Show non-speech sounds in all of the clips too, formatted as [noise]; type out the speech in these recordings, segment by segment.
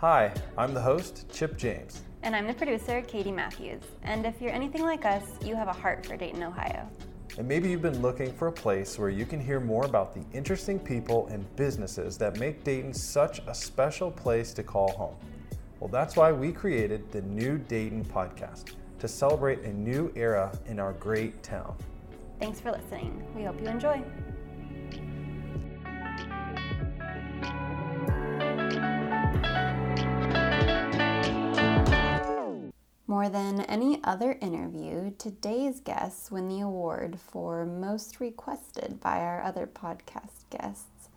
Hi, I'm the host, Chip James. And I'm the producer, Katie Matthews. And if you're anything like us, you have a heart for Dayton, Ohio. And maybe you've been looking for a place where you can hear more about the interesting people and businesses that make Dayton such a special place to call home. Well, that's why we created the New Dayton podcast to celebrate a new era in our great town. Thanks for listening. We hope you enjoy. Other interview, today's guests win the award for most requested by our other podcast guests.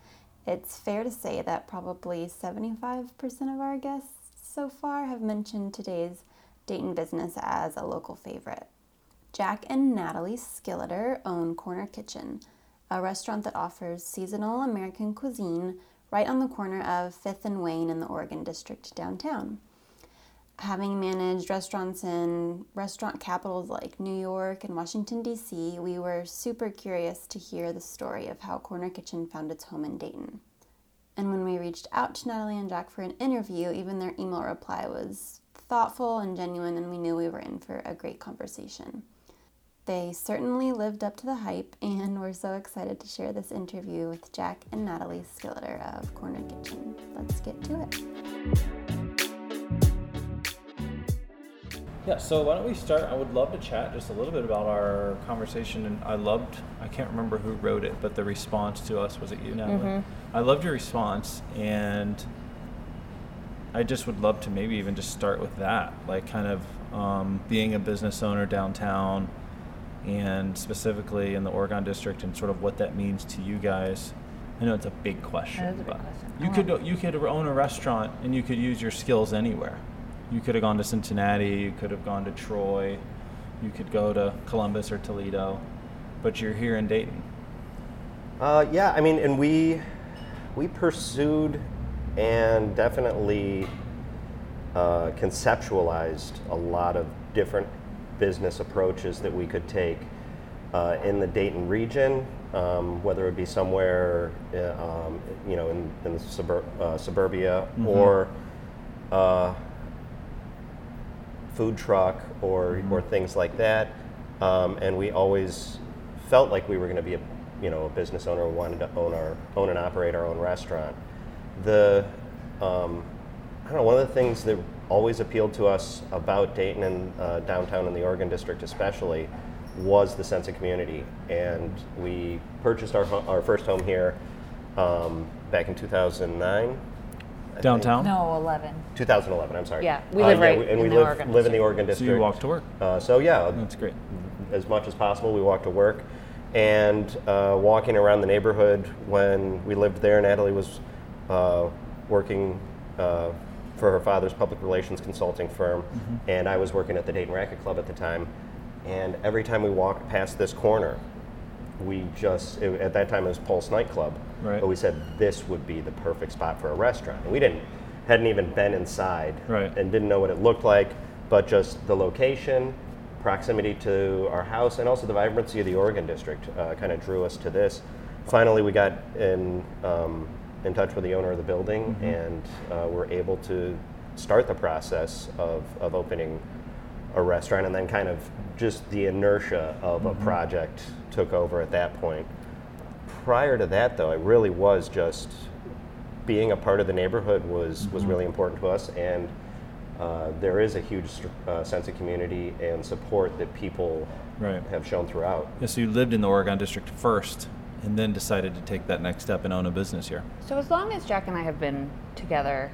It's fair to say that probably 75% of our guests so far have mentioned today's Dayton business as a local favorite. Jack and Natalie Skilleter own Corner Kitchen, a restaurant that offers seasonal American cuisine right on the corner of 5th and Wayne in the Oregon District downtown having managed restaurants in restaurant capitals like New York and Washington, D.C., we were super curious to hear the story of how Corner Kitchen found its home in Dayton. And when we reached out to Natalie and Jack for an interview, even their email reply was thoughtful and genuine, and we knew we were in for a great conversation. They certainly lived up to the hype, and we're so excited to share this interview with Jack and Natalie Skilleter of Corner Kitchen. Let's get to it. Yeah, so why don't we start? I would love to chat just a little bit about our conversation. And I loved, I can't remember who wrote it, but the response to us was it you, Natalie? Mm-hmm. I loved your response. And I just would love to maybe even just start with that, like kind of um, being a business owner downtown and specifically in the Oregon district and sort of what that means to you guys. I know it's a big question, a big but question. you could you could own a restaurant and you could use your skills anywhere you could have gone to Cincinnati, you could have gone to Troy, you could go to Columbus or Toledo, but you're here in Dayton. Uh, yeah, I mean, and we we pursued and definitely uh, conceptualized a lot of different business approaches that we could take uh, in the Dayton region, um, whether it be somewhere, uh, um, you know, in, in suburb, uh, suburbia mm-hmm. or uh, food truck or, mm-hmm. or things like that. Um, and we always felt like we were going to be a you know a business owner wanted to own our own and operate our own restaurant. The um, I don't know one of the things that always appealed to us about Dayton and uh, downtown in the Oregon District especially was the sense of community. And we purchased our our first home here um, back in 2009 downtown? No, 11. 2011. I'm sorry. Yeah, we live uh, right yeah, and in we the live, Oregon live in the Oregon district. So you walk to work. Uh, so yeah, that's great. As much as possible, we walk to work, and uh, walking around the neighborhood when we lived there. Natalie was uh, working uh, for her father's public relations consulting firm, mm-hmm. and I was working at the Dayton Racquet Club at the time. And every time we walked past this corner, we just it, at that time it was Pulse nightclub, right. but we said this would be the perfect spot for a restaurant. And we didn't hadn't even been inside right. and didn't know what it looked like, but just the location, proximity to our house, and also the vibrancy of the Oregon district uh, kind of drew us to this. Finally, we got in um, in touch with the owner of the building, mm-hmm. and uh, were able to start the process of, of opening a restaurant, and then kind of just the inertia of mm-hmm. a project took over at that point. Prior to that, though, it really was just being a part of the neighborhood was mm-hmm. was really important to us, and uh, there is a huge uh, sense of community and support that people right. have shown throughout. Yeah, so you lived in the Oregon District first, and then decided to take that next step and own a business here. So as long as Jack and I have been together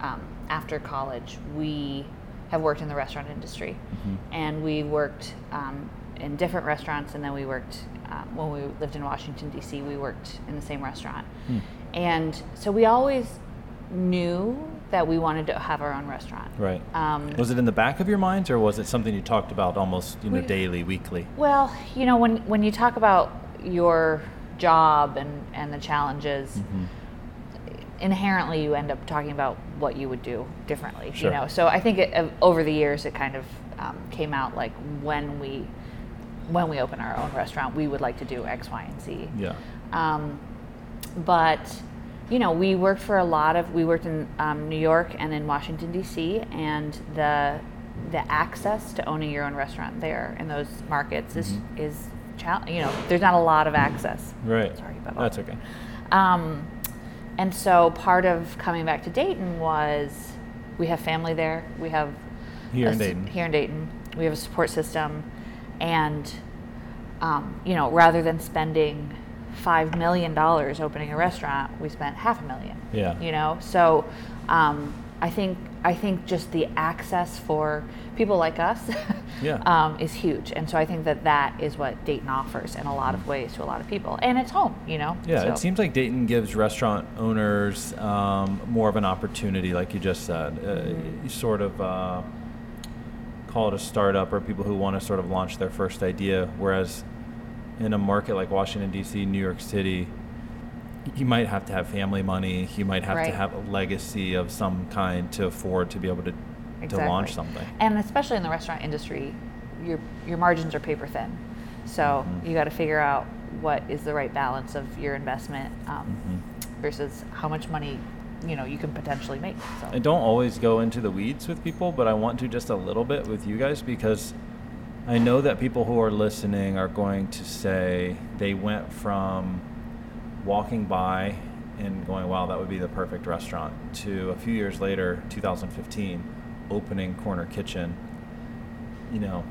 um, after college, we have worked in the restaurant industry, mm-hmm. and we worked um, in different restaurants, and then we worked um, when we lived in Washington D.C. We worked in the same restaurant, mm. and so we always knew that we wanted to have our own restaurant. Right. Um, was it in the back of your minds, or was it something you talked about almost you know we, daily, weekly? Well, you know, when when you talk about your job and and the challenges. Mm-hmm inherently you end up talking about what you would do differently sure. you know so i think it, over the years it kind of um, came out like when we when we open our own restaurant we would like to do x y and z yeah um, but you know, we worked for a lot of. We worked in um, New York and in Washington D.C. and the the access to owning your own restaurant there in those markets is Mm-hmm. is chal- you know there's not a lot of access. Right. Sorry about that. That's okay. And so part of coming back to Dayton was we have family there. We have Here a in Dayton. Here in Dayton, we have a support system, and um, you know, rather than spending five million dollars opening a restaurant, we spent half a million. Yeah. You know, so um, I think I think just the access for people like us [laughs] Yeah. um, is huge, and so I think that that is what Dayton offers in a lot of ways to a lot of people, and it's home. You know. Yeah, So- it seems like Dayton gives restaurant owners um, more of an opportunity, like you just said. Uh, Mm-hmm. you sort of uh, call it a startup or people who want to sort of launch their first idea. Whereas in a market like Washington, D.C., New York City, you might have to have family money. You might have Right. to have a legacy of some kind to afford to be able to, to launch something. And especially in the restaurant industry, your your margins are paper thin, so Mhm. you got to figure out what is the right balance of your investment um, Mm-hmm. versus how much money you know you can potentially make. So. I don't always go into the weeds with people, but I want to just a little bit with you guys because I know that people who are listening are going to say they went from walking by and going, wow, that would be the perfect restaurant, to a few years later, 2015, opening Corner Kitchen. You know,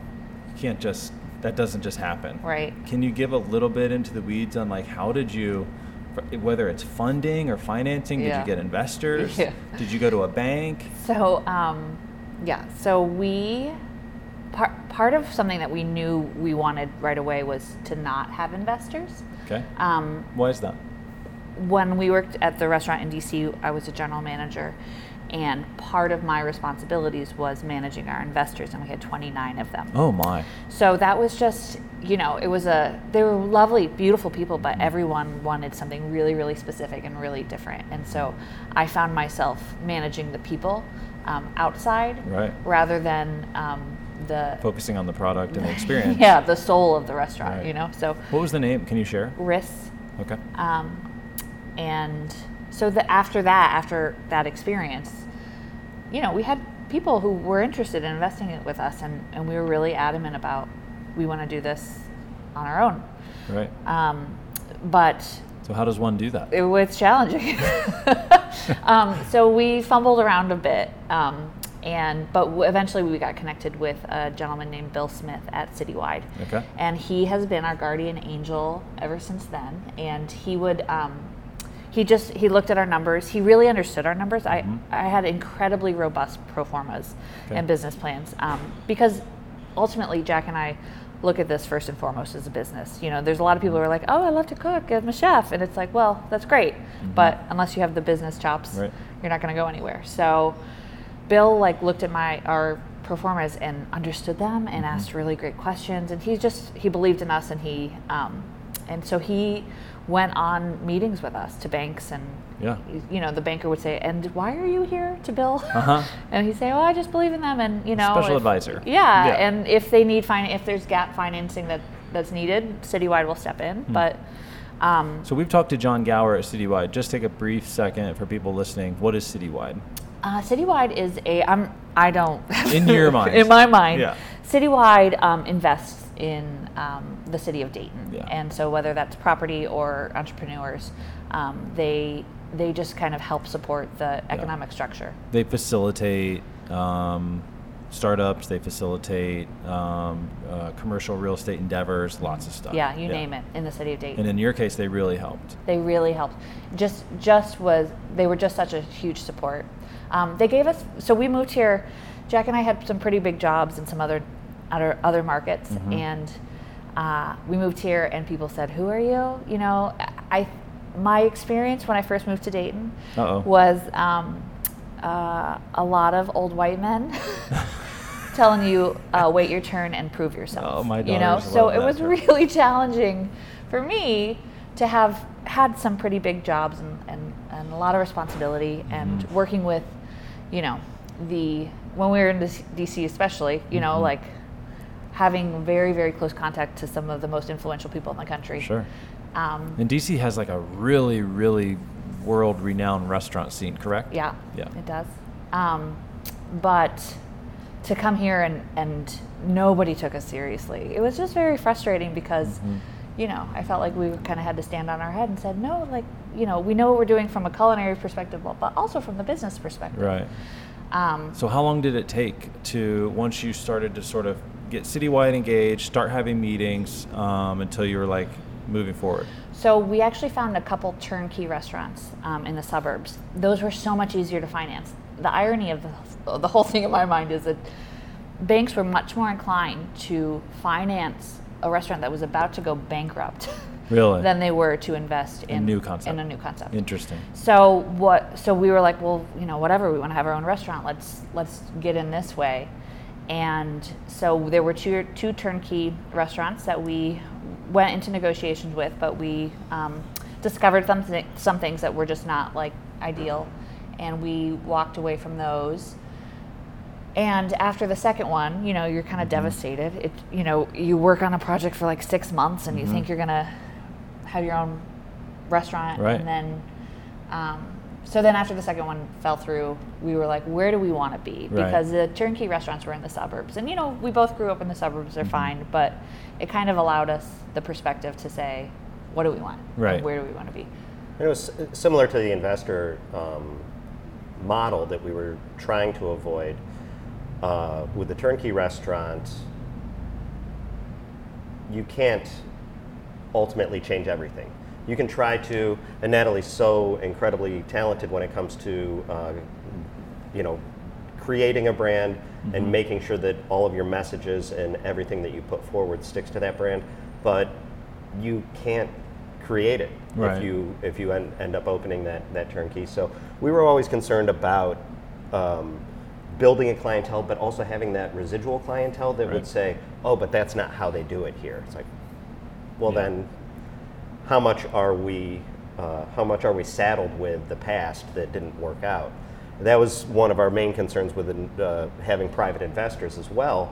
you can't just, that doesn't just happen. Right. Can you give a little bit into the weeds on like how did you, whether it's funding or financing, did you get investors? [laughs] Yeah. Did you go to a bank? So, um, yeah, so we, part, part of something that we knew we wanted right away was to not have investors. Okay. Um, Why is that? when we worked at the restaurant in DC, I was a general manager, and part of my responsibilities was managing our investors, and we had 29 of them. Oh my. So that was just, you know, it was a, they were lovely, beautiful people, but everyone wanted something really, really specific and really different. And so I found myself managing the people um, outside Right. rather than um, the, Focusing on the product and the [laughs] experience. yeah, the soul of the restaurant, Right. you know? So What was the name? Can you share? RIS. Okay. Um, and so that after that, after that experience, you know, we had people who were interested in investing it with us, and, and we were really adamant about we want to do this on our own. Right. Um, but So how does one do that? it was challenging. [laughs] um, so we fumbled around a bit, um, and but eventually we got connected with a gentleman named Bill Smith at Citywide. Okay. And he has been our guardian angel ever since then. And he would, um, he just he looked at our numbers. He really understood our numbers. I I had incredibly robust pro formas Okay. and business plans um, because ultimately Jack and I look at this first and foremost as a business. You know, there's a lot of people who are like, "Oh, I love to cook. I'm a chef," and it's like, well, that's great, but unless you have the business chops, Right. you're not going to go anywhere. So, Bill like looked at my our pro formas and understood them and asked really great questions, and he just he believed in us, and he um, and so he went on meetings with us to banks and. Yeah. You know, the banker would say, "And why are you here to Bill?" Uh-huh. [laughs] and he'd say, "Oh, I just believe in them." And you know, Special if- advisor. Yeah, Yeah. and if they need fin- if there's gap financing that that's needed, Citywide will step in. Hmm. But um, So we've talked to John Gower at Citywide. Just take a brief second for people listening. What is Citywide? Uh, Citywide is a I'm I don't In your [laughs] mind. in my mind, Yeah. Citywide um, invests in um, the city of Dayton, Yeah. and so whether that's property or entrepreneurs, um, they they just kind of help support the economic structure. They facilitate um, startups. They facilitate um, uh, commercial real estate endeavors. Lots of stuff. Yeah, you name it in the city of Dayton. And in your case, they really helped. They really helped. Just just was they were just such a huge support. Um, they gave us so we moved here. Jack and I had some pretty big jobs in some other other other markets, and uh, we moved here. And people said, "Who are you?" You know, I my experience when I first moved to Dayton Uh-oh. was um, uh, a lot of old white men. [laughs] telling you uh, wait your turn and prove yourself Oh, my you know so it was term. really [laughs] challenging for me to have had some pretty big jobs and, and, and a lot of responsibility and Mm-hmm. working with, you know, the when we were in DC especially, you know, Mhm. like having very very close contact to some of the most influential people in the country. Sure. Um, And DC has like a really, really world renowned restaurant scene, correct? Yeah, Yeah. it does. Um, but to come here and, and nobody took us seriously, it was just very frustrating because, Mm-hmm. You know, I felt like we kind of had to stand on our head and said, no, like, you know, we know what we're doing from a culinary perspective, but also from the business perspective. Right. Um, So how long did it take to once you started to sort of get citywide engaged, start having meetings, um, until you were like moving forward? So we actually found a couple turnkey restaurants um, in the suburbs. Those were so much easier to finance. The irony of the, the whole thing in my mind is that banks were much more inclined to finance a restaurant that was about to go bankrupt [laughs] Really? than they were to invest in new concept. In a new concept. Interesting. So what? So we were like, well, you know, whatever. We want to have our own restaurant. Let's let's get in this way. And so there were two two turnkey restaurants that we went into negotiations with, but we um, discovered some thi- some things that were just not like ideal, and we walked away from those. And after the second one, you know, you're kind of devastated. It, you know, you work on a project for like six months, and you think you're gonna have your own restaurant, Right. and then, um, so then after the second one fell through, we were like, where do we want to be? Right. Because the turnkey restaurants were in the suburbs, and you know, we both grew up in the suburbs. They're fine, but it kind of allowed us the perspective to say, what do we want? And Right. where do we want to be? It was similar to the investor um, model that we were trying to avoid uh, with the turnkey restaurant. You can't ultimately change everything. You can try to, and Natalie's so incredibly talented when it comes to, uh, you know, creating a brand and making sure that all of your messages and everything that you put forward sticks to that brand. But you can't create it Right. if you if you end, end up opening that that turnkey. So we were always concerned about um, building a clientele, but also having that residual clientele that Right. would say, "Oh, but that's not how they do it here." It's like, well, Yeah. then, how much are we uh, how much are we saddled with the past that didn't work out? That was one of our main concerns with uh, having private investors as well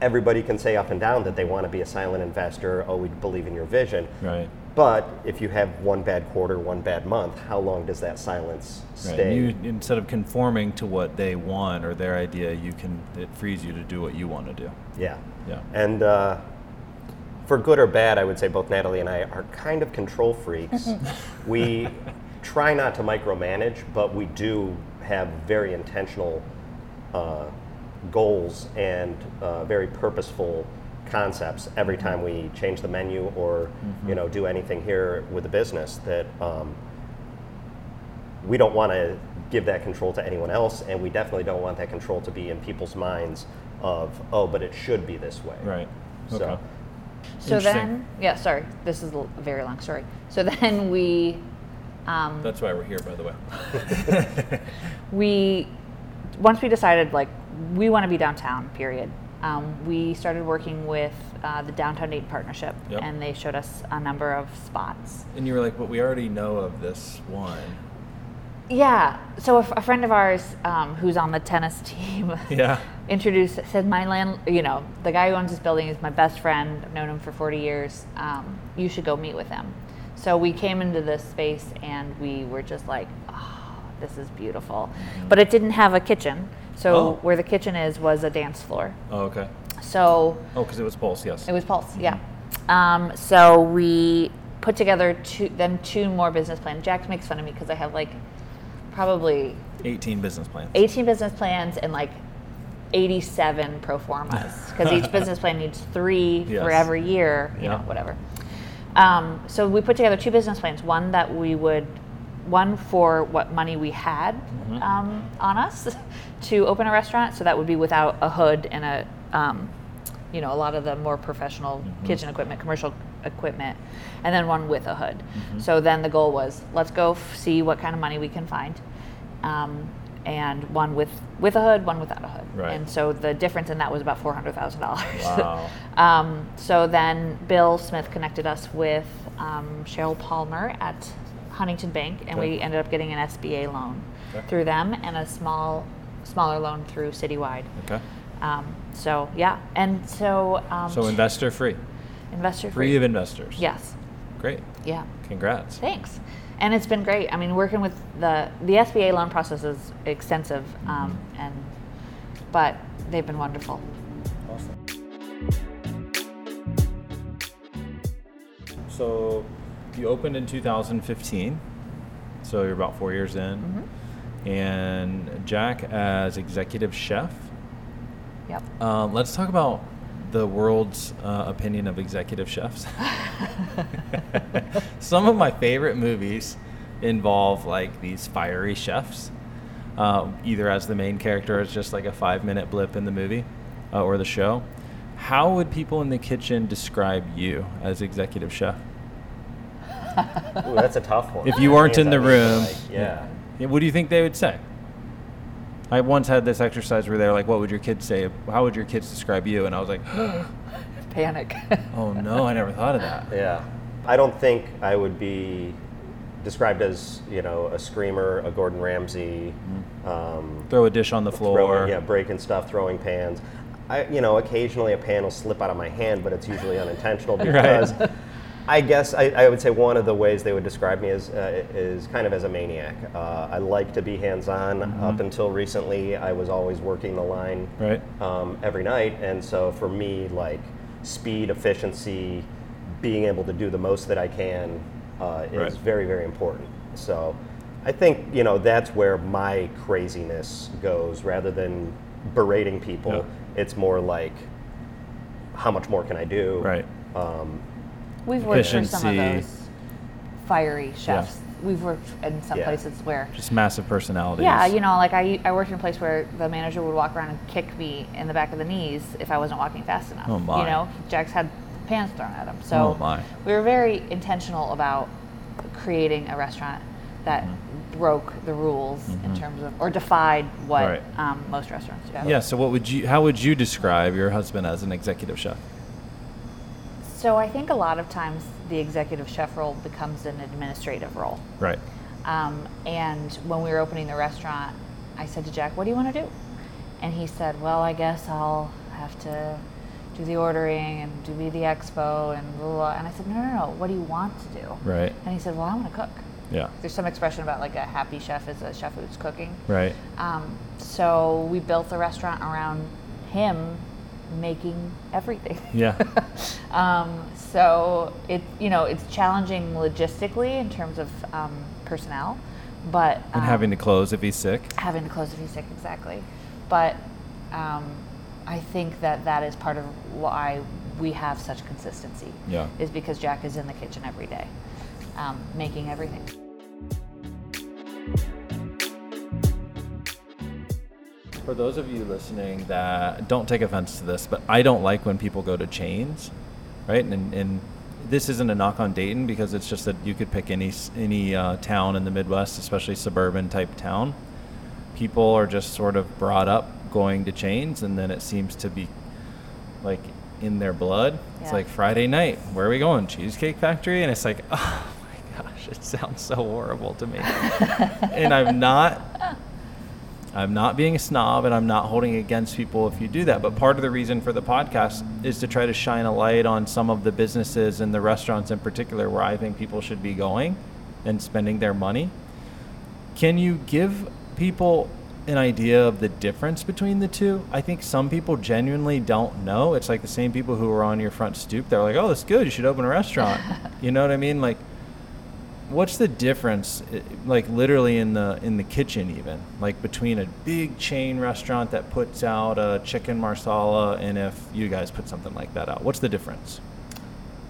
everybody can say up and down that they want to be a silent investor. Oh, we believe in your vision. Right. But if you have one bad quarter, one bad month, how long does that silence Right. stay? You, instead of conforming to what they want or their idea, you can it frees you to do what you want to do. yeah. Yeah. And uh, for good or bad, I would say both Natalie and I are kind of control freaks. [laughs] we try not to micromanage, but we do have very intentional uh, goals and uh, very purposeful concepts every time we change the menu or you know do anything here with the business that um, we don't want to give that control to anyone else and we definitely don't want that control to be in people's minds of oh but it should be this way Right. So- Okay. So then, yeah, sorry, this is a very long story. So then we, um, That's why we're here, by the way. [laughs] we once we decided like we want to be downtown period um, we started working with uh, the downtown Dayton partnership Yep. and they showed us a number of spots. And you were like, but we already know of this one. yeah so a, f- a friend of ours um, who's on the tennis [laughs] team Yeah. introduced said my land you know the guy who owns this building is my best friend. I've known him for 40 years. Um, you should go meet with him. So we came into this space and we were just like oh this is beautiful. But it didn't have a kitchen so Oh. where the kitchen is was a dance floor Oh, okay. so Oh, because it was Pulse, yes. it was Pulse, yeah. Um, so we put together two, then two more business plans. Jack makes fun of me because I have like probably 18 business plans. 18 business plans and like 87 pro formas [laughs] because each business plan needs three for every year, you Yeah. know, whatever. Um, so we put together two business plans. One that we would, one for what money we had Mm-hmm. um, on us to open a restaurant. So that would be without a hood and a, um, you know, a lot of the more professional Mm-hmm. kitchen equipment, commercial equipment, and then one with a hood. Mm-hmm. So then the goal was let's go f- see what kind of money we can find. Um, and one with with a hood, one without a hood. Right. And so the difference in that was about four hundred thousand dollars. Wow. [laughs] um, so then Bill Smith connected us with um, Cheryl Palmer at Huntington Bank, and Okay. we ended up getting an SBA loan Okay. through them and a small smaller loan through Citywide. Okay. Um, so yeah, and so um, So investor free. investor Free Free of investors. Yes. Great. Yeah. Congrats. Thanks. and it's been great. I mean, working with the the SBA loan process is extensive, um, Mm-hmm. and but they've been wonderful. Awesome. So you opened in 2015, so you're about four years in, and Jack as executive chef. Yep. Um, let's talk about the world's uh, opinion of executive chefs. [laughs] Some of my favorite movies involve like these fiery chefs, uh, either as the main character or as just like a five minute blip in the movie uh, or the show. How would people in the kitchen describe you as executive chef? Ooh, that's a tough one. If you weren't in the Means I need to, room, like, yeah. Yeah, What do you think they would say? I once had this exercise where they're like, "What would your kids say? How would your kids describe you?" And I was like, [gasps] Panic. [laughs] "Oh no, I never thought of that." Yeah. I don't think I would be described as, you know, a screamer, a Gordon Ramsay, um, Throw a dish on the floor. throwing, yeah, breaking stuff, throwing pans. I, you know, occasionally a pan will slip out of my hand, but it's usually [laughs] unintentional because I guess I, I would say one of the ways they would describe me is, uh, is kind of as a maniac. Uh, I like to be hands-on. Up until recently, I was always working the line Right. um, every night, and so for me, like speed, efficiency, being able to do the most that I can uh, is Right. very, very important. So I think you know that's where my craziness goes, rather than berating people. Yeah. It's more like, how much more can I do? Right. Um, We've worked for some of those fiery chefs. We've worked in some Yeah. places where Just massive personalities. Yeah, you know, like I, I worked in a place where the manager would walk around and kick me in the back of the knees if I wasn't walking fast enough. Oh, my. You know, Jack's had pans thrown at him. So Oh, my. we were very intentional about creating a restaurant that Mm-hmm. broke the rules in terms of, or defied what Right. um, most restaurants do. Yeah. So, what would you? How would you describe your husband as an executive chef? So I think a lot of times the executive chef role becomes an administrative role. Right. Um, and when we were opening the restaurant, I said to Jack, "What do you want to do?" And he said, "Well, I guess I'll have to do the ordering and do be the expo and blah, blah, blah." And I said, "No, no, no. What do you want to do?" Right. And he said, "Well, I want to cook." Yeah. There's some expression about like a happy chef is a chef who's cooking. Right. Um, so we built the restaurant around him making everything. Yeah. [laughs] um, so it you know it's challenging logistically in terms of um, personnel, but And um, having to close if he's sick. having to close if he's sick exactly. But um, I think that that is part of why we have such consistency. Yeah. Is because Jack is in the kitchen every day, um, making everything. For those of you listening that don't take offense to this, but I don't like when people go to chains, right? And, and this isn't a knock on Dayton because it's just that you could pick any any uh, town in the Midwest, especially suburban type town. People are just sort of brought up going to chains, and then it seems to be like in their blood. It's like Friday night, where are we going? Cheesecake Factory, and it's like, [laughs] oh my gosh, it sounds so horrible to me. [laughs] and I'm not I'm not being a snob and I'm not holding against people if you do that. But part of the reason for the podcast is to try to shine a light on some of the businesses and the restaurants in particular where I think people should be going and spending their money. Can you give people an idea of the difference between the two? I think some people genuinely don't know. It's like the same people who are on your front stoop. They're like, oh, that's good. You should open a restaurant. [laughs] you know what I mean? Like, what's the difference like literally in the in the kitchen even like between a big chain restaurant that puts out a chicken marsala and if you guys put something like that out what's the difference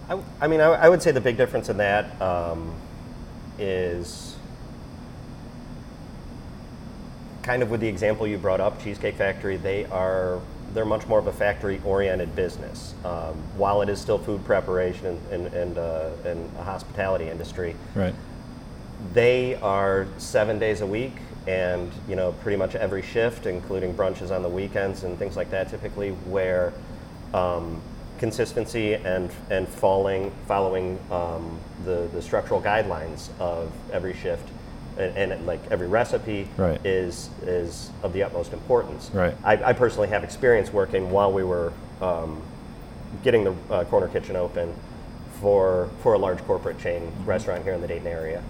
i, I mean, I would say the big difference in that um, is kind of with the example you brought up, Cheesecake Factory. They are they're much more of a factory-oriented business. Um, while it is still food preparation and and and, uh, and a hospitality industry, right they are seven days a week and you know pretty much every shift including brunches on the weekends and things like that typically where um, consistency and and falling following um, the the structural guidelines of every shift and, and like every recipe Right. is is of the utmost importance Right. I, I personally have experience working while we were um, getting the uh, corner kitchen open for for a large corporate chain restaurant here in the Dayton area.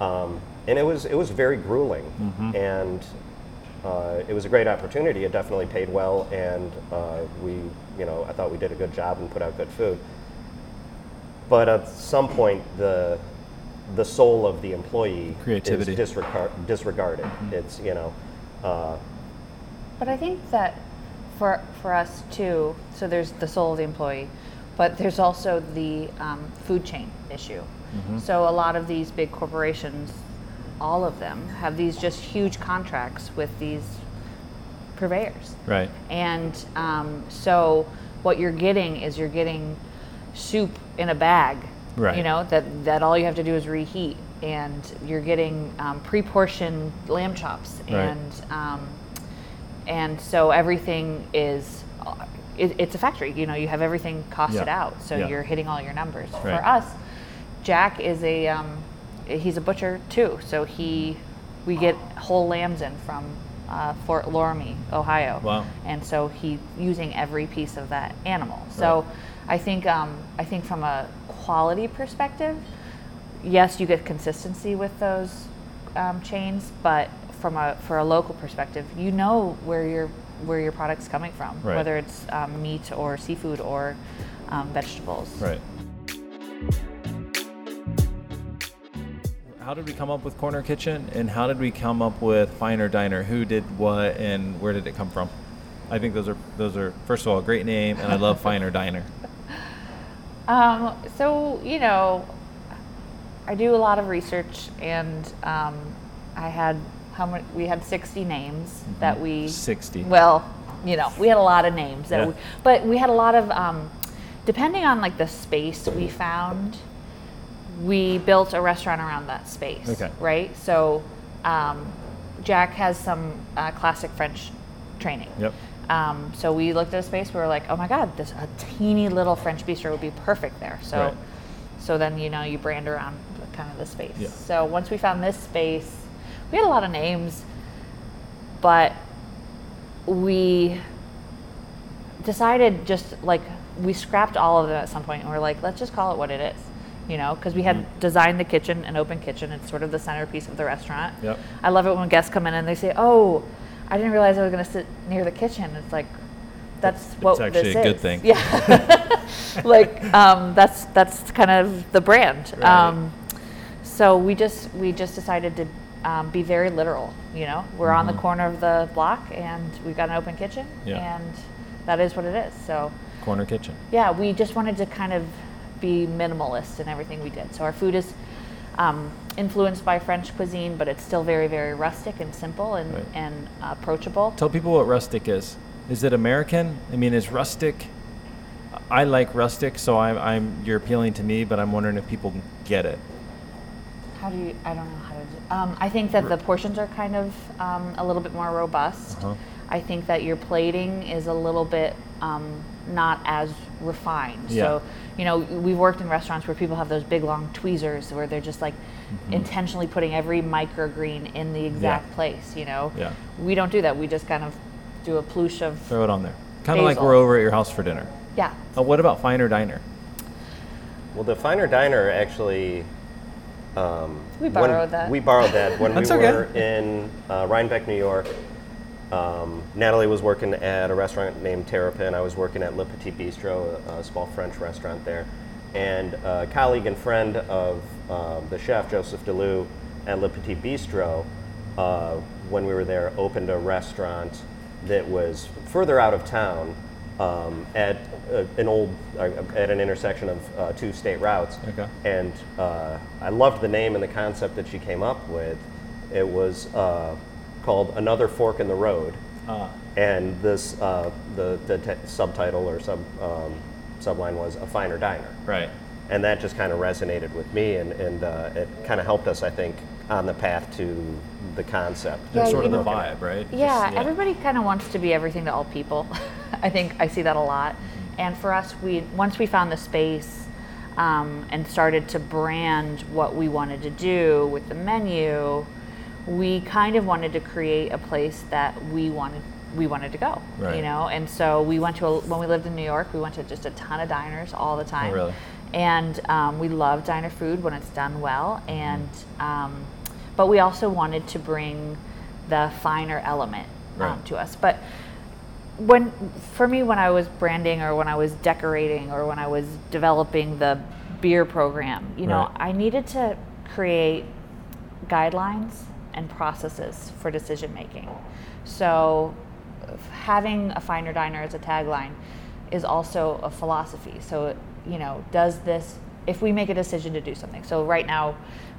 um, and it was it was very grueling, Mm-hmm. and uh, it was a great opportunity. It definitely paid well, and uh, we, you know, I thought we did a good job and put out good food. But at some point, the the soul of the employee Creativity. is disregard, disregarded. It's you know, uh, But I think that for for us too, so there's the soul of the employee, but there's also the um, food chain issue. So a lot of these big corporations, all of them, have these just huge contracts with these purveyors. Right. And um, so what you're getting is you're getting soup in a bag. Right. You know that that all you have to do is reheat, and you're getting um, pre-portioned lamb chops, Right. and um, and so everything is. It, it's a factory, you know. You have everything costed Yeah. out, so Yeah. you're hitting all your numbers. Right. For us, Jack is a um, he's a butcher too, so he we get whole lambs in from uh, Fort Loramie, Ohio. Wow. And so he's using every piece of that animal. So Right. I think um, I think from a quality perspective, yes, you get consistency with those um, chains, but from a for a local perspective, you know where your where your product's coming from, Right. whether it's um, meat or seafood or um, vegetables. Right. How did we come up with Corner Kitchen, and how did we come up with Finer Diner? Who did what, and where did it come from? I think those are those are first of all a great name, and I love Finer Diner. [laughs] Um, so you know, I do a lot of research, and um, I had how many? We had sixty names that we Sixty. Well, you know, we had a lot of names that, Yeah. we, but we had a lot of um, depending on like the space we found. We built a restaurant around that space. Okay. Right. So, um, Jack has some uh, classic French training. Yep. Um, so we looked at a space. We were like, "Oh my God, this a teeny little French bistro would be perfect there." So, Right. so then you know you brand around the, kind of the space. Yeah. So once we found this space, we had a lot of names, but we decided just like we scrapped all of them at some point, and we're like, let's just call it what it is. You know, because we had Mm-hmm. designed the kitchen, an open kitchen. It's sort of the centerpiece of the restaurant. Yep. I love it when guests come in and they say, "Oh, I didn't realize I was going to sit near the kitchen." It's like that's what It's what actually this a good is. thing. Yeah, [laughs] like um, that's that's kind of the brand. Right. Um, so we just we just decided to um, be very literal. You know, we're on the corner of the block and we've got an open kitchen, Mm-hmm. Yeah. and that is what it is. So Corner Kitchen. yeah, we just wanted to kind of be minimalist in everything we did. So our food is um, influenced by French cuisine, but it's still very, very rustic and simple and, Right. and approachable. Tell people what rustic is. Is it American? I mean, is rustic? I like rustic, so I'm, I'm you're appealing to me, but I'm wondering if people get it. How do you? I don't know how to. Do, um, I think that the portions are kind of um, a little bit more robust. Uh-huh. I think that your plating is a little bit um, not as refined. Yeah. So, you know, we've worked in restaurants where people have those big long tweezers where they're just like intentionally putting every microgreen in the exact place. You know. Yeah. We don't do that. We just kind of do a ploosh of. Throw it on there. Kind of like we're over at your house for dinner. Yeah. Uh, what about Finer Diner? Well, the Finer Diner actually. Um, We when- borrowed that. We borrowed that when [laughs] we That's okay. were in uh, Rhinebeck, New York. Um, Natalie was working at a restaurant named Terrapin. I was working at Le Petit Bistro, a, a small French restaurant there. And a colleague and friend of um, the chef, Joseph DeLu, at Le Petit Bistro, uh, when we were there, opened a restaurant that was further out of town um, at uh, an old, uh, at an intersection of uh, two state routes. Okay. And uh, I loved the name and the concept that she came up with. It was uh, called Another Fork in the Road. Uh, And this, uh, the, the t- subtitle or sub, um, subline was A Finer Diner. right. And that just kind of resonated with me, and, and uh, it kind of helped us, I think, on the path to the concept. That's Yeah, sort of the vibe, right? Yeah, Just- everybody kind of wants to be everything to all people. [laughs] I think I see that a lot. And for us, we once we found the space um, and started to brand what we wanted to do with the menu, we kind of wanted to create a place that we wanted we wanted to go. Right. You know, and so we went to a, when we lived in New York, we went to just a ton of diners all the time. Oh, really? and um, we love diner food when it's done well. And um, but we also wanted to bring the finer element um, to us. But when for me when I was branding or when I was decorating or when I was developing the beer program, you know, Right. I needed to create guidelines and processes for decision making. So having a finer diner as a tagline is also a philosophy. So, you know, does this if we make a decision to do something. So right now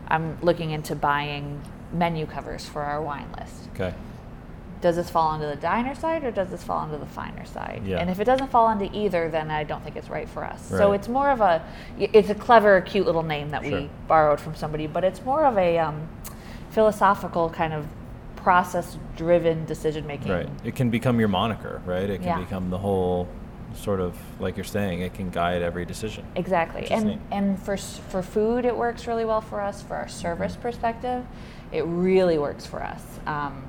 I'm looking into buying menu covers for our wine list Okay. does this fall onto the diner side or does this fall onto the finer side? Yeah. And if it doesn't fall onto either, then I don't think it's right for us. Right. So it's more of a, it's a clever, cute little name that Sure. we borrowed from somebody, but it's more of a um, philosophical kind of process-driven decision making. Right. It can become your moniker, right? It can Yeah. become the whole sort of like you're saying. It can guide every decision. Exactly. And neat. and for for food, it works really well for us. For our service perspective, it really works for us. Um,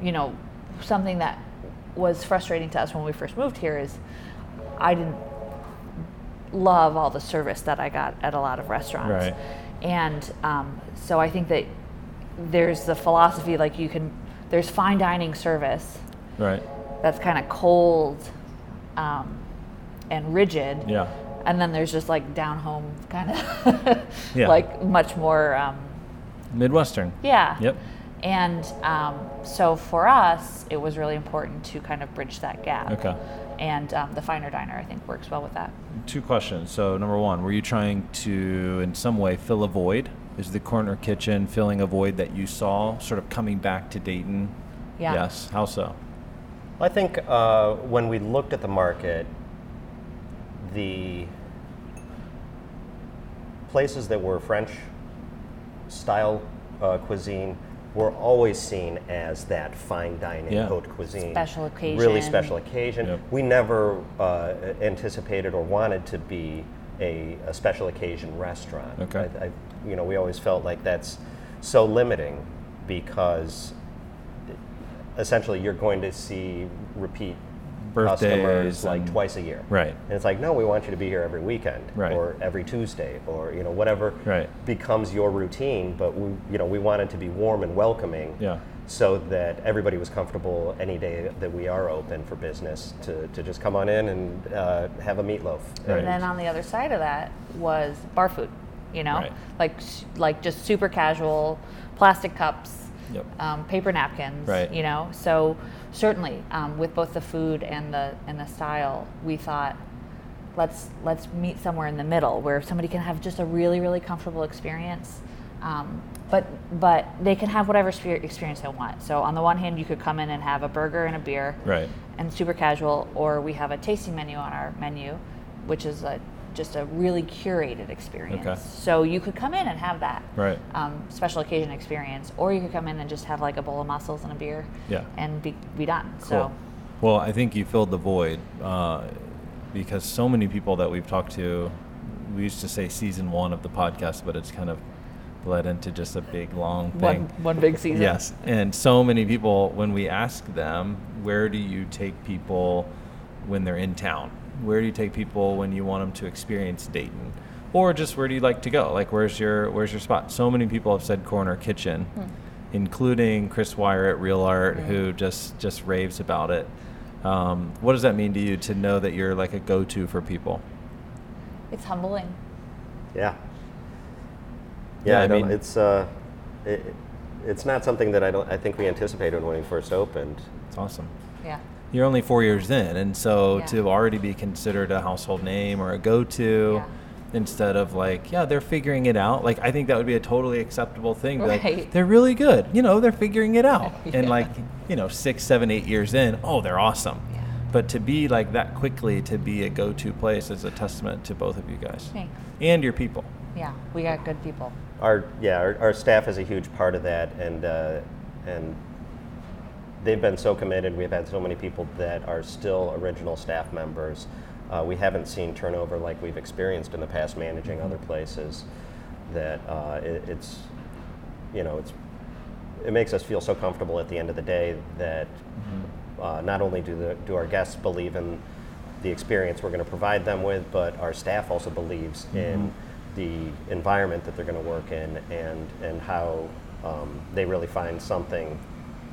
you know, something that was frustrating to us when we first moved here is I didn't love all the service that I got at a lot of restaurants. Right. And um, so I think that there's the philosophy like you can there's fine dining service Right. that's kind of cold um, and rigid. Yeah. And then there's just like down home kind of [laughs] Yeah. like much more, um, Midwestern. yeah. Yep. And um, so for us, it was really important to kind of bridge that gap. Okay. And um, the finer diner, I think, works well with that. Two questions. So, number one, were you trying to, in some way, fill a void? Is the corner kitchen filling a void that you saw, sort of coming back to Dayton? Yeah. Yes. How so? I think uh, when we looked at the market, the places that were French style uh, cuisine were always seen as that fine dining Yeah. haute cuisine. Special occasion. Really special occasion. Yep. We never uh, anticipated or wanted to be a, a special occasion restaurant. Okay. I, I, you know, we always felt like that's so limiting because essentially you're going to see repeat customers like and- twice a year. Right. And it's like, no, we want you to be here every weekend Right. or every Tuesday or you know whatever Right. becomes your routine. But we you know we want it to be warm and welcoming. Yeah. So that everybody was comfortable any day that we are open for business to, to just come on in and uh, have a meatloaf. Right. And then on the other side of that was bar food, you know, Right. like like just super casual, plastic cups, Yep. um, paper napkins, Right. you know. So certainly, um, with both the food and the and the style, we thought let's let's meet somewhere in the middle where somebody can have just a really really comfortable experience. Um, but but they can have whatever experience they want. So on the one hand, you could come in and have a burger and a beer, Right. and super casual, or we have a tasting menu on our menu, which is a, just a really curated experience. Okay. So you could come in and have that Right. um, special occasion experience, or you could come in and just have like a bowl of mussels and a beer, Yeah. and be, be done. Cool. So Well, I think you filled the void uh, because so many people that we've talked to, we used to say season one of the podcast, but it's kind of bled into just a big long thing. one one big season. Yes, and so many people, when we ask them, where do you take people when they're in town? Where do you take people when you want them to experience Dayton? Or just where do you like to go? Like, where's your where's your spot? So many people have said Corner Kitchen, including Chris Wire at Real Art, who just just raves about it. Um, what does that mean to you to know that you're like a go-to for people? It's humbling. Yeah. Yeah, Yeah, I I mean- mean, it's uh, it, it's not something that I don't. I think we anticipated when we first opened. It's awesome. Yeah. You're only four years in, and so Yeah. to already be considered a household name or a go-to, Yeah. instead of like, yeah, they're figuring it out. Like, I think that would be a totally acceptable thing. Be like, they're really good. You know, they're figuring it out. [laughs] And like, you know, six, seven, eight years in, oh, they're awesome. Yeah. But to be like that quickly to be a go-to place is a testament to both of you guys Thanks. and your people. Yeah. We got good people. Our yeah, our, our staff is a huge part of that, and uh, and they've been so committed. We've had so many people that are still original staff members. Uh, we haven't seen turnover like we've experienced in the past managing other places. That uh, it, it's you know it's it makes us feel so comfortable at the end of the day that uh, not only do the do our guests believe in the experience we're going to provide them with, but our staff also believes in the environment that they're going to work in and and how um, they really find something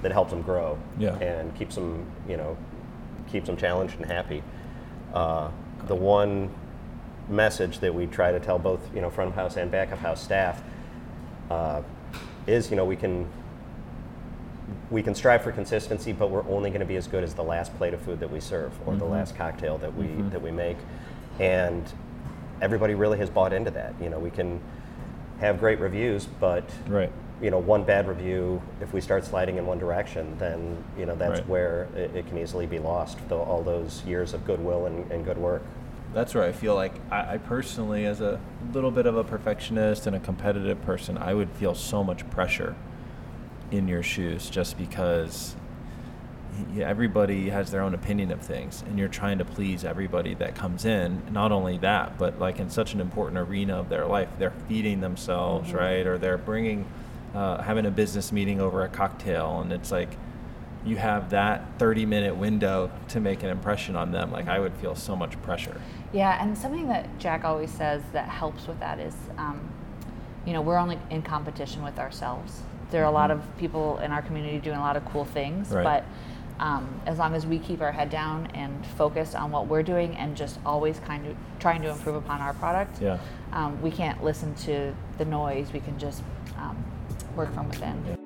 that helps them grow Yeah. and keeps them you know keeps them challenged and happy. Uh, the one message that we try to tell both you know front of house and back of house staff uh, is you know we can we can strive for consistency, but we're only going to be as good as the last plate of food that we serve or the last cocktail that we that we make, and everybody really has bought into that. You know, we can have great reviews, but Right. You know, one bad review, if we start sliding in one direction, then you know that's Right. where it, it can easily be lost. Though all those years of goodwill and, and good work. That's where I feel like I, I personally, as a little bit of a perfectionist and a competitive person, I would feel so much pressure in your shoes just because everybody has their own opinion of things and you're trying to please everybody that comes in not only that but like in such an important arena of their life they're feeding themselves mm-hmm. right or they're bringing uh, having a business meeting over a cocktail and it's like you have that 30 minute window to make an impression on them like i would feel so much pressure Yeah, and something that Jack always says that helps with that is, um, you know, we're only in competition with ourselves. There are a lot of people in our community doing a lot of cool things, Right. but um, as long as we keep our head down and focused on what we're doing and just always kind of trying to improve upon our product, Yeah. um, we can't listen to the noise. We can just um, work from within.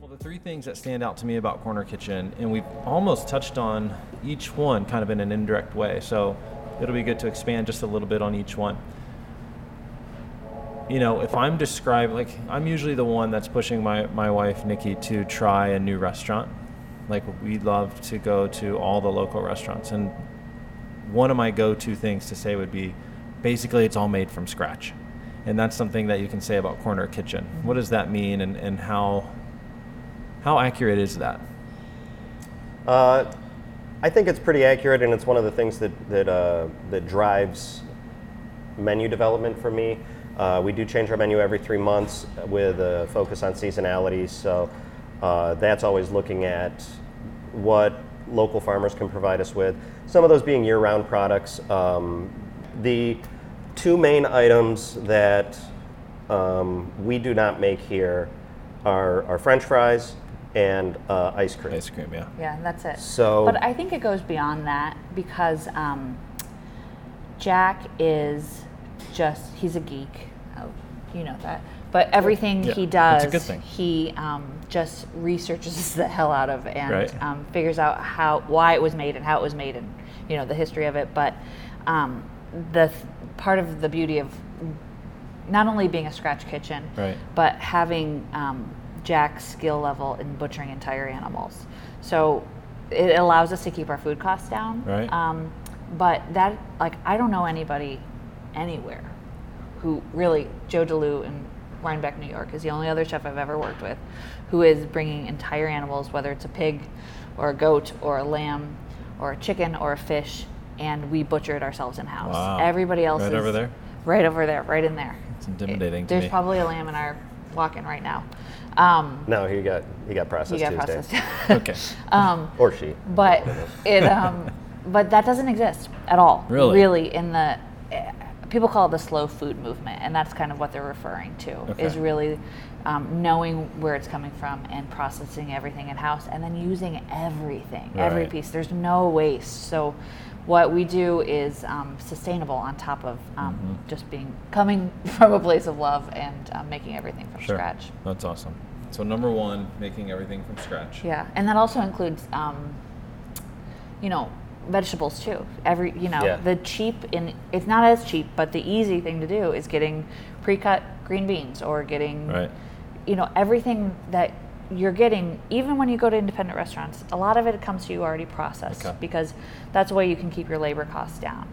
Well, the three things that stand out to me about Corner Kitchen, and we've almost touched on each one kind of in an indirect way, so it'll be good to expand just a little bit on each one. You know, if I'm describing, like, I'm usually the one that's pushing my, my wife, Nikki, to try a new restaurant. Like, we love to go to all the local restaurants, and one of my go-to things to say would be basically it's all made from scratch and that's something that you can say about corner kitchen what does that mean and, and how how accurate is that Uh, I think it's pretty accurate, and it's one of the things that that uh, that drives menu development for me. Uh, we do change our menu every three months with a focus on seasonality, so uh, that's always looking at what local farmers can provide us with. Some of those being year-round products. Um, the two main items that um, we do not make here are, are French fries and uh, ice cream. ice cream yeah Yeah, that's it. So- but I think it goes beyond that because um, Jack is just, he's a geek. Oh, you know that. But everything Yeah, he that's does, a good thing. he um, just researches [laughs] the hell out of and Right. um, figures out how, why it was made and how it was made and, you know, the history of it. But um, the th- part of the beauty of not only being a scratch kitchen, Right. but having um, Jack's skill level in butchering entire animals. So it allows us to keep our food costs down. Right. Um, but that, like, I don't know anybody anywhere who really, Joe DeLue in Rhinebeck, New York, is the only other chef I've ever worked with who is bringing entire animals, whether it's a pig or a goat or a lamb or a chicken or a fish, and we butcher it ourselves in house. Wow. Everybody else Right is over there? Right over there, right in there. It's intimidating to There's me. probably a lamb in our walk-in right now. Um, No, he got he got processed you got Tuesday, processed. [laughs] okay [laughs] um, or she. but [laughs] it, um, but that doesn't exist at all. Really? Really, in the people call it the slow food movement, and that's kind of what they're referring to. okay. Is really um, knowing where it's coming from and processing everything in house, and then using everything, every piece. There's no waste. So. What we do is um, sustainable on top of um, Mm-hmm. just being coming [laughs] from a place of love and um, making everything from sure scratch. that's awesome so number one making everything from scratch Yeah, and that also includes, um, you know, vegetables too. Every, you know, Yeah. the cheap in it's not as cheap, but the easy thing to do is getting pre-cut green beans or getting, Right. you know, everything that you're getting. Even when you go to independent restaurants, a lot of it comes to you already processed Okay. because that's a way you can keep your labor costs down.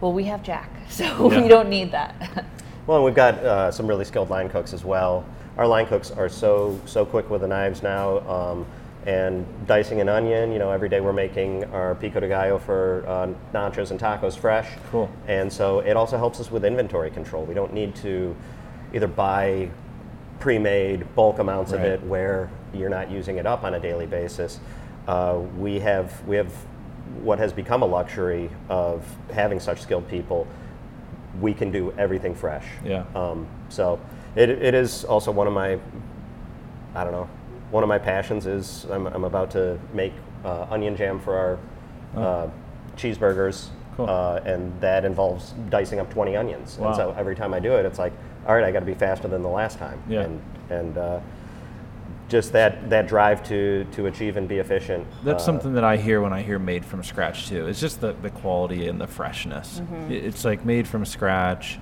Well, we have Jack, [laughs] so Yeah. we don't need that. [laughs] Well, and we've got uh, some really skilled line cooks as well. Our line cooks are so so quick with the knives now, um, and dicing an onion. You know, every day we're making our pico de gallo for uh, nachos and tacos fresh. Cool. And so it also helps us with inventory control. We don't need to either buy pre-made bulk amounts of it where you're not using it up on a daily basis. Uh, we have we have what has become a luxury of having such skilled people. We can do everything fresh. Yeah. Um, so it, it is also one of my I don't know one of my passions is I'm, I'm about to make uh, onion jam for our Oh. uh, cheeseburgers. Cool. Uh, and that involves dicing up 20 onions. Wow. And so every time I do it, it's like, all right, I got to be faster than the last time. Yeah. And, and uh, just that, that drive to, to achieve and be efficient. That's uh, something that I hear when I hear made from scratch too. It's just the, the quality and the freshness. Mm-hmm. It's like made from scratch,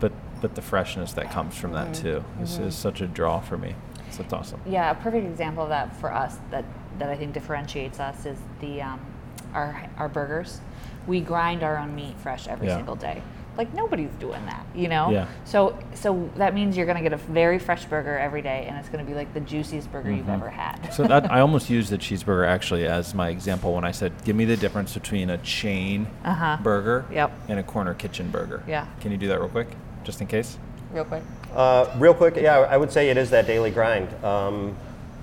but but the freshness that comes from that Mm-hmm. too is, is such a draw for me. So that's awesome. Yeah, a perfect example of that for us that, that I think differentiates us is the um, our our burgers. We grind our own meat fresh every Yeah. single day. Like nobody's doing that, you know. Yeah. So so that means you're gonna get a very fresh burger every day, and it's gonna be like the juiciest burger you've ever had. Mm-hmm. So that I [laughs] almost used the cheeseburger actually as my example when I said, "Give me the difference between a chain Uh-huh. burger Yep. and a corner kitchen burger." Yeah. Can you do that real quick, just in case? Real quick. Uh, real quick, yeah, I would say it is that daily grind. Um,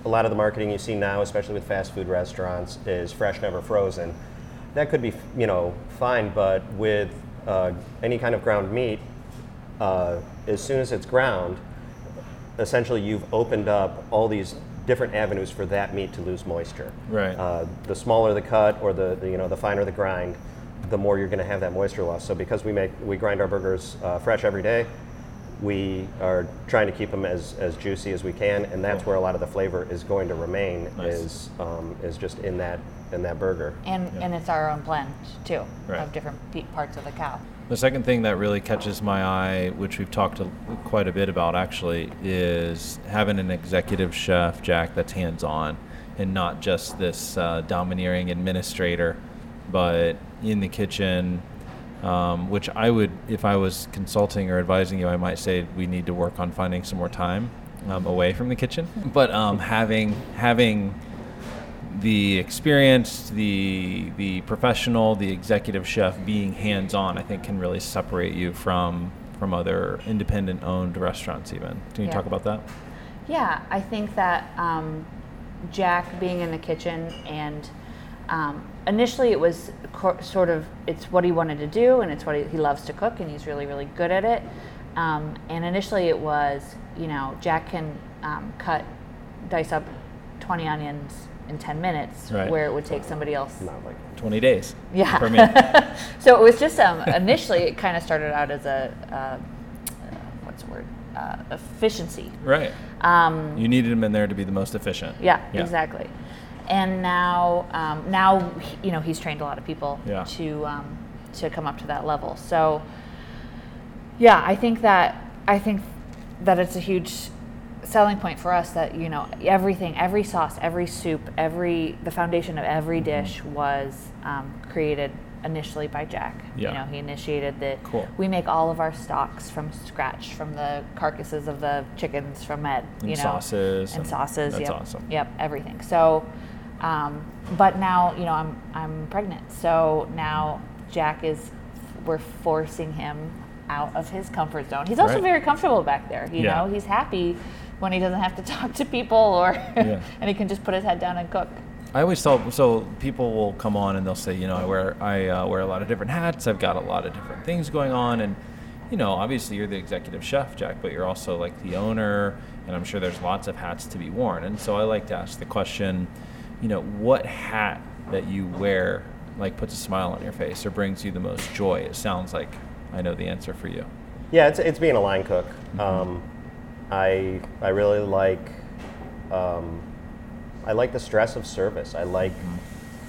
a lot of the marketing you see now, especially with fast food restaurants, is fresh, never frozen. That could be, you know, fine, but with uh, any kind of ground meat, uh, as soon as it's ground, essentially you've opened up all these different avenues for that meat to lose moisture. Right. Uh, the smaller the cut, or the, the you know the finer the grind, the more you're going to have that moisture loss. So because we make we grind our burgers uh, fresh every day, we are trying to keep them as, as juicy as we can, and that's where a lot of the flavor is going to remain. Nice. Is um, is just in that in that burger. And and it's our own blend too Right. of different parts of the cow. The second thing that really catches my eye, which we've talked a, quite a bit about actually, is having an executive chef, Jack, that's hands on and not just this uh, domineering administrator, but in the kitchen. Um, which I would, if I was consulting or advising you, I might say we need to work on finding some more time um, away from the kitchen. But um, having having the experience, the the professional, the executive chef being hands on, I think can really separate you from from other independent owned restaurants. Even can you Yeah. talk about that? Yeah, I think that um, Jack being in the kitchen and um, initially it was co- sort of it's what he wanted to do and it's what he, he loves to cook and he's really really good at it. Um, and initially it was you know Jack can um, cut dice up 20 onions in 10 minutes Right. where it would take somebody else Not like Twenty days. yeah. For me. [laughs] so it was just um, initially it kind of started out as a uh, uh, what's the word uh, efficiency. right. Um, You needed him in there to be the most efficient. yeah, Yeah. exactly. And now, um, now you know he's trained a lot of people Yeah. to um, to come up to that level. So, yeah, I think that I think that it's a huge selling point for us that you know everything, every sauce, every soup, every the foundation of every Mm-hmm. dish was um, created initially by Jack. Yeah. You know, he initiated the. Cool. We make all of our stocks from scratch, from the carcasses of the chickens from Ed. And know, sauces and and- sauces. that's yep. awesome. Yep, everything. So, um, but now you know I'm I'm pregnant, so now Jack is we're forcing him out of his comfort zone. He's also Right. very comfortable back there. You Yeah. know, he's happy when he doesn't have to [laughs] talk to people or Yeah. [laughs] and he can just put his head down and cook. I always tell so people will come on and they'll say, you know, I wear I uh, wear a lot of different hats. I've got a lot of different things going on, and you know, obviously you're the executive chef, Jack, but you're also like the owner, and I'm sure there's lots of hats to be worn. And so I like to ask the question, you know, what hat that you wear like puts a smile on your face or brings you the most joy? It sounds like I know the answer for you. Yeah, it's, it's being a line cook. Um, I I really like um, I like the stress of service. I like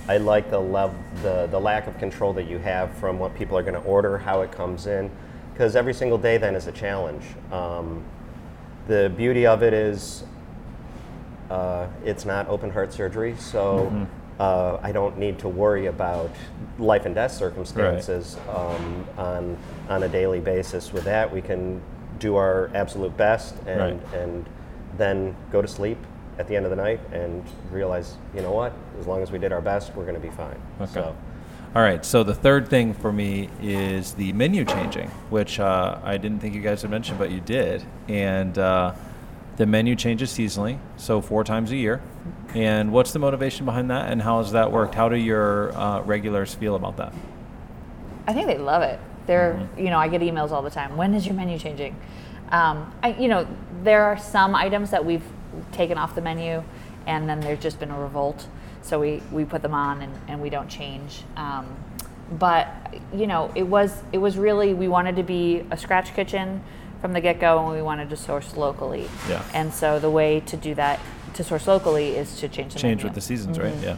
I like the lev- the the lack of control that you have from what people are going to order, how it comes in, because every single day then is a challenge. Um, the beauty of it is uh, it's not open heart surgery, so uh, I don't need to worry about life and death circumstances um, on on a daily basis. With that, we can do our absolute best and Right. and then go to sleep at the end of the night and realize, you know what? As long as we did our best, we're going to be fine. Okay. So, All right. So the third thing for me is the menu changing, which uh, I didn't think you guys had mentioned, but you did, and uh, The menu changes seasonally, so four times a year. And what's the motivation behind that, and how has that worked? How do your uh, regulars feel about that? I think they love it. They're, you know, I get emails all the time. When is your menu changing? Um, I, you know, there are some items that we've taken off the menu, and then there's just been a revolt. So we, we put them on and, and we don't change. Um, but you know, it was it was really we wanted to be a scratch kitchen from the get go, and we wanted to source locally. Yeah. And so the way to do that to source locally is to change the Change menu. with the seasons, right? Mm-hmm. Yeah.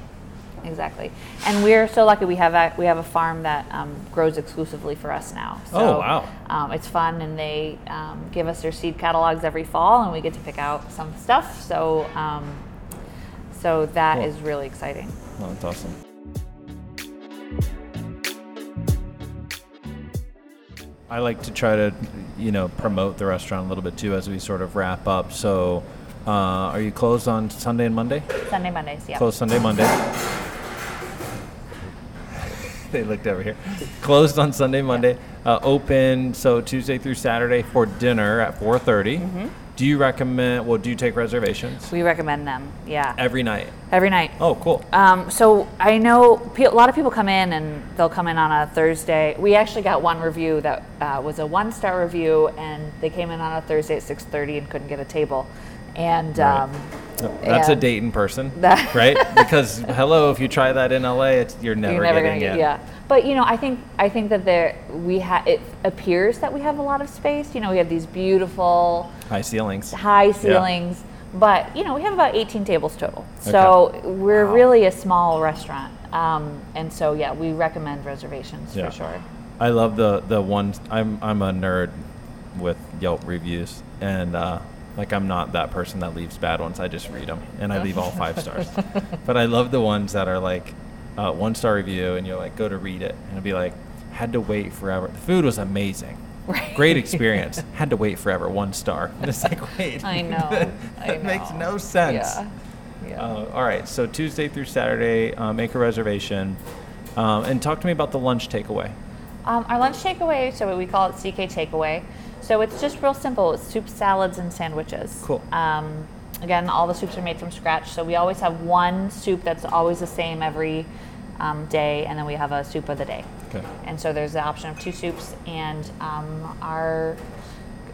Exactly, and we're so lucky we have a we have a farm that um, grows exclusively for us now. So, Oh, wow. Um, it's fun, and they um, give us their seed catalogs every fall, and we get to pick out some stuff. So, um, so that Cool. is really exciting. Oh, that's awesome. I like to try to, you know, promote the restaurant a little bit too as we sort of wrap up. So, uh, are you closed on Sunday and Monday? Sunday, Mondays, yeah. Closed Sunday, Monday. [laughs] they looked over here. Closed on Sunday, Monday. Uh, open so Tuesday through Saturday for dinner at 4:30. Mm-hmm. Do you recommend? Well, do you take reservations We recommend them, yeah, every night? every night. Oh, cool. Um, so I know pe- a lot of people come in and they'll come in on a Thursday. We actually got one review that uh, was a one-star review, and they came in on a Thursday at 6:30 and couldn't get a table. And Right. um, That's a Dayton person, [laughs] That- right? Because hello, if you try that in LA, it's you're never, you're never getting gonna in. get yeah. But you know, I think I think that there we have. It appears that we have a lot of space. You know, we have these beautiful High ceilings. high ceilings. But you know, we have about 18 tables total, so we're Wow. really a small restaurant. Um, and so, yeah, we recommend reservations Yeah. for sure. I love the the ones. I'm I'm a nerd with Yelp reviews, and uh, like I'm not that person that leaves bad ones. I just read them and I leave all [laughs] five stars. But I love the ones that are like uh, one star review, and you're like go to read it, and it'll be like had to wait forever. The food was amazing. Right. Great [laughs] experience. Had to wait forever. One star. [laughs] And it's like wait. I know, that makes know. no sense. Yeah. Yeah. Uh, all right, so Tuesday through Saturday, uh, make a reservation, um, and talk to me about the lunch takeaway. Um, our lunch takeaway, so we call it CK Takeaway. So it's just real simple. It's soup, salads, and sandwiches. Cool. Um, again, all the soups are made from scratch. So we always have one soup that's always the same every um, day, and then we have a soup of the day. Okay. And so there's the option of two soups, and um, our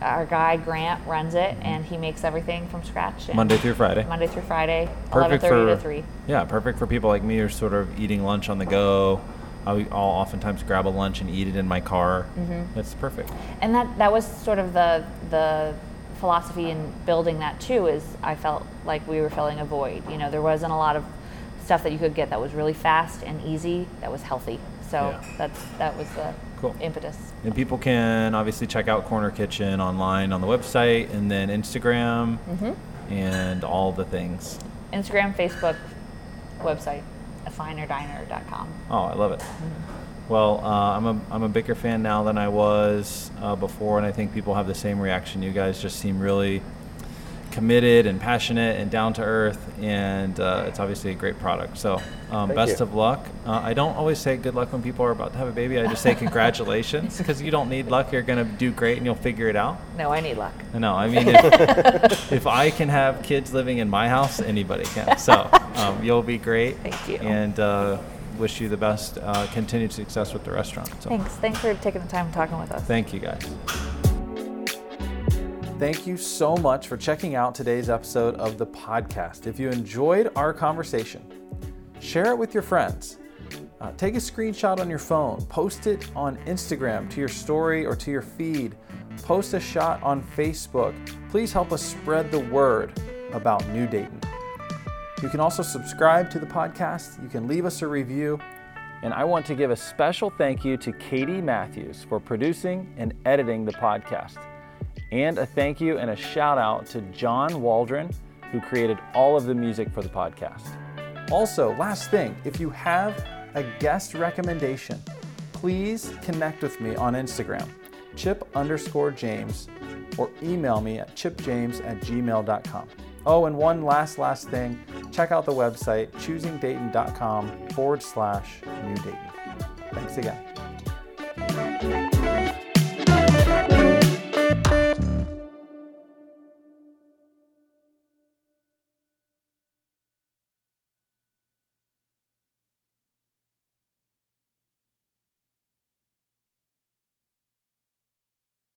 our guy Grant runs it, and he makes everything from scratch. Monday through Friday. Monday through Friday, Perfect 11:30 for to three. yeah, perfect for people like me who are sort of eating lunch on the go. I'll, I'll oftentimes grab a lunch and eat it in my car. Mm-hmm. That's perfect. and that that was sort of the the philosophy in building that too is I felt like we were filling a void. You know, there wasn't a lot of stuff that you could get that was really fast and easy that was healthy. So Yeah. that's that was the Cool. impetus. And people can obviously check out Corner Kitchen online on the website, and then Instagram, Mm-hmm. and all the things. Instagram, Facebook, website, afinerdiner.com. Oh, I love it. Well, uh, I'm a I'm a bigger fan now than I was uh, before, and I think people have the same reaction. You guys just seem really committed and passionate and down to earth, and uh, it's obviously a great product. So, um, best you. of luck. Uh, I don't always say good luck when people are about to have a baby. I just say [laughs] congratulations because you don't need luck. You're gonna do great, and you'll figure it out. No, I need luck. No. I mean, if, [laughs] if I can have kids living in my house, anybody can. So um, you'll be great. Thank you. And uh, wish you the best uh, continued success with the restaurant. So Thanks. Thanks for taking the time and talking with us. thank you guys. Thank you so much for checking out today's episode of the podcast. If you enjoyed our conversation, share it with your friends. Uh, take a screenshot on your phone, post it on Instagram to your story or to your feed, post a shot on Facebook. Please help us spread the word about New Dayton. You can also subscribe to the podcast, you can leave us a review, and I want to give a special thank you to Katie Matthews for producing and editing the podcast. And a thank you and a shout out to John Waldron, who created all of the music for the podcast. Also, last thing, if you have a guest recommendation, please connect with me on Instagram, chip underscore James, or email me at chipjames at gmail.com. Oh, and one last, last thing, check out the website, choosingdayton.com forward slash new Dayton. Thanks again.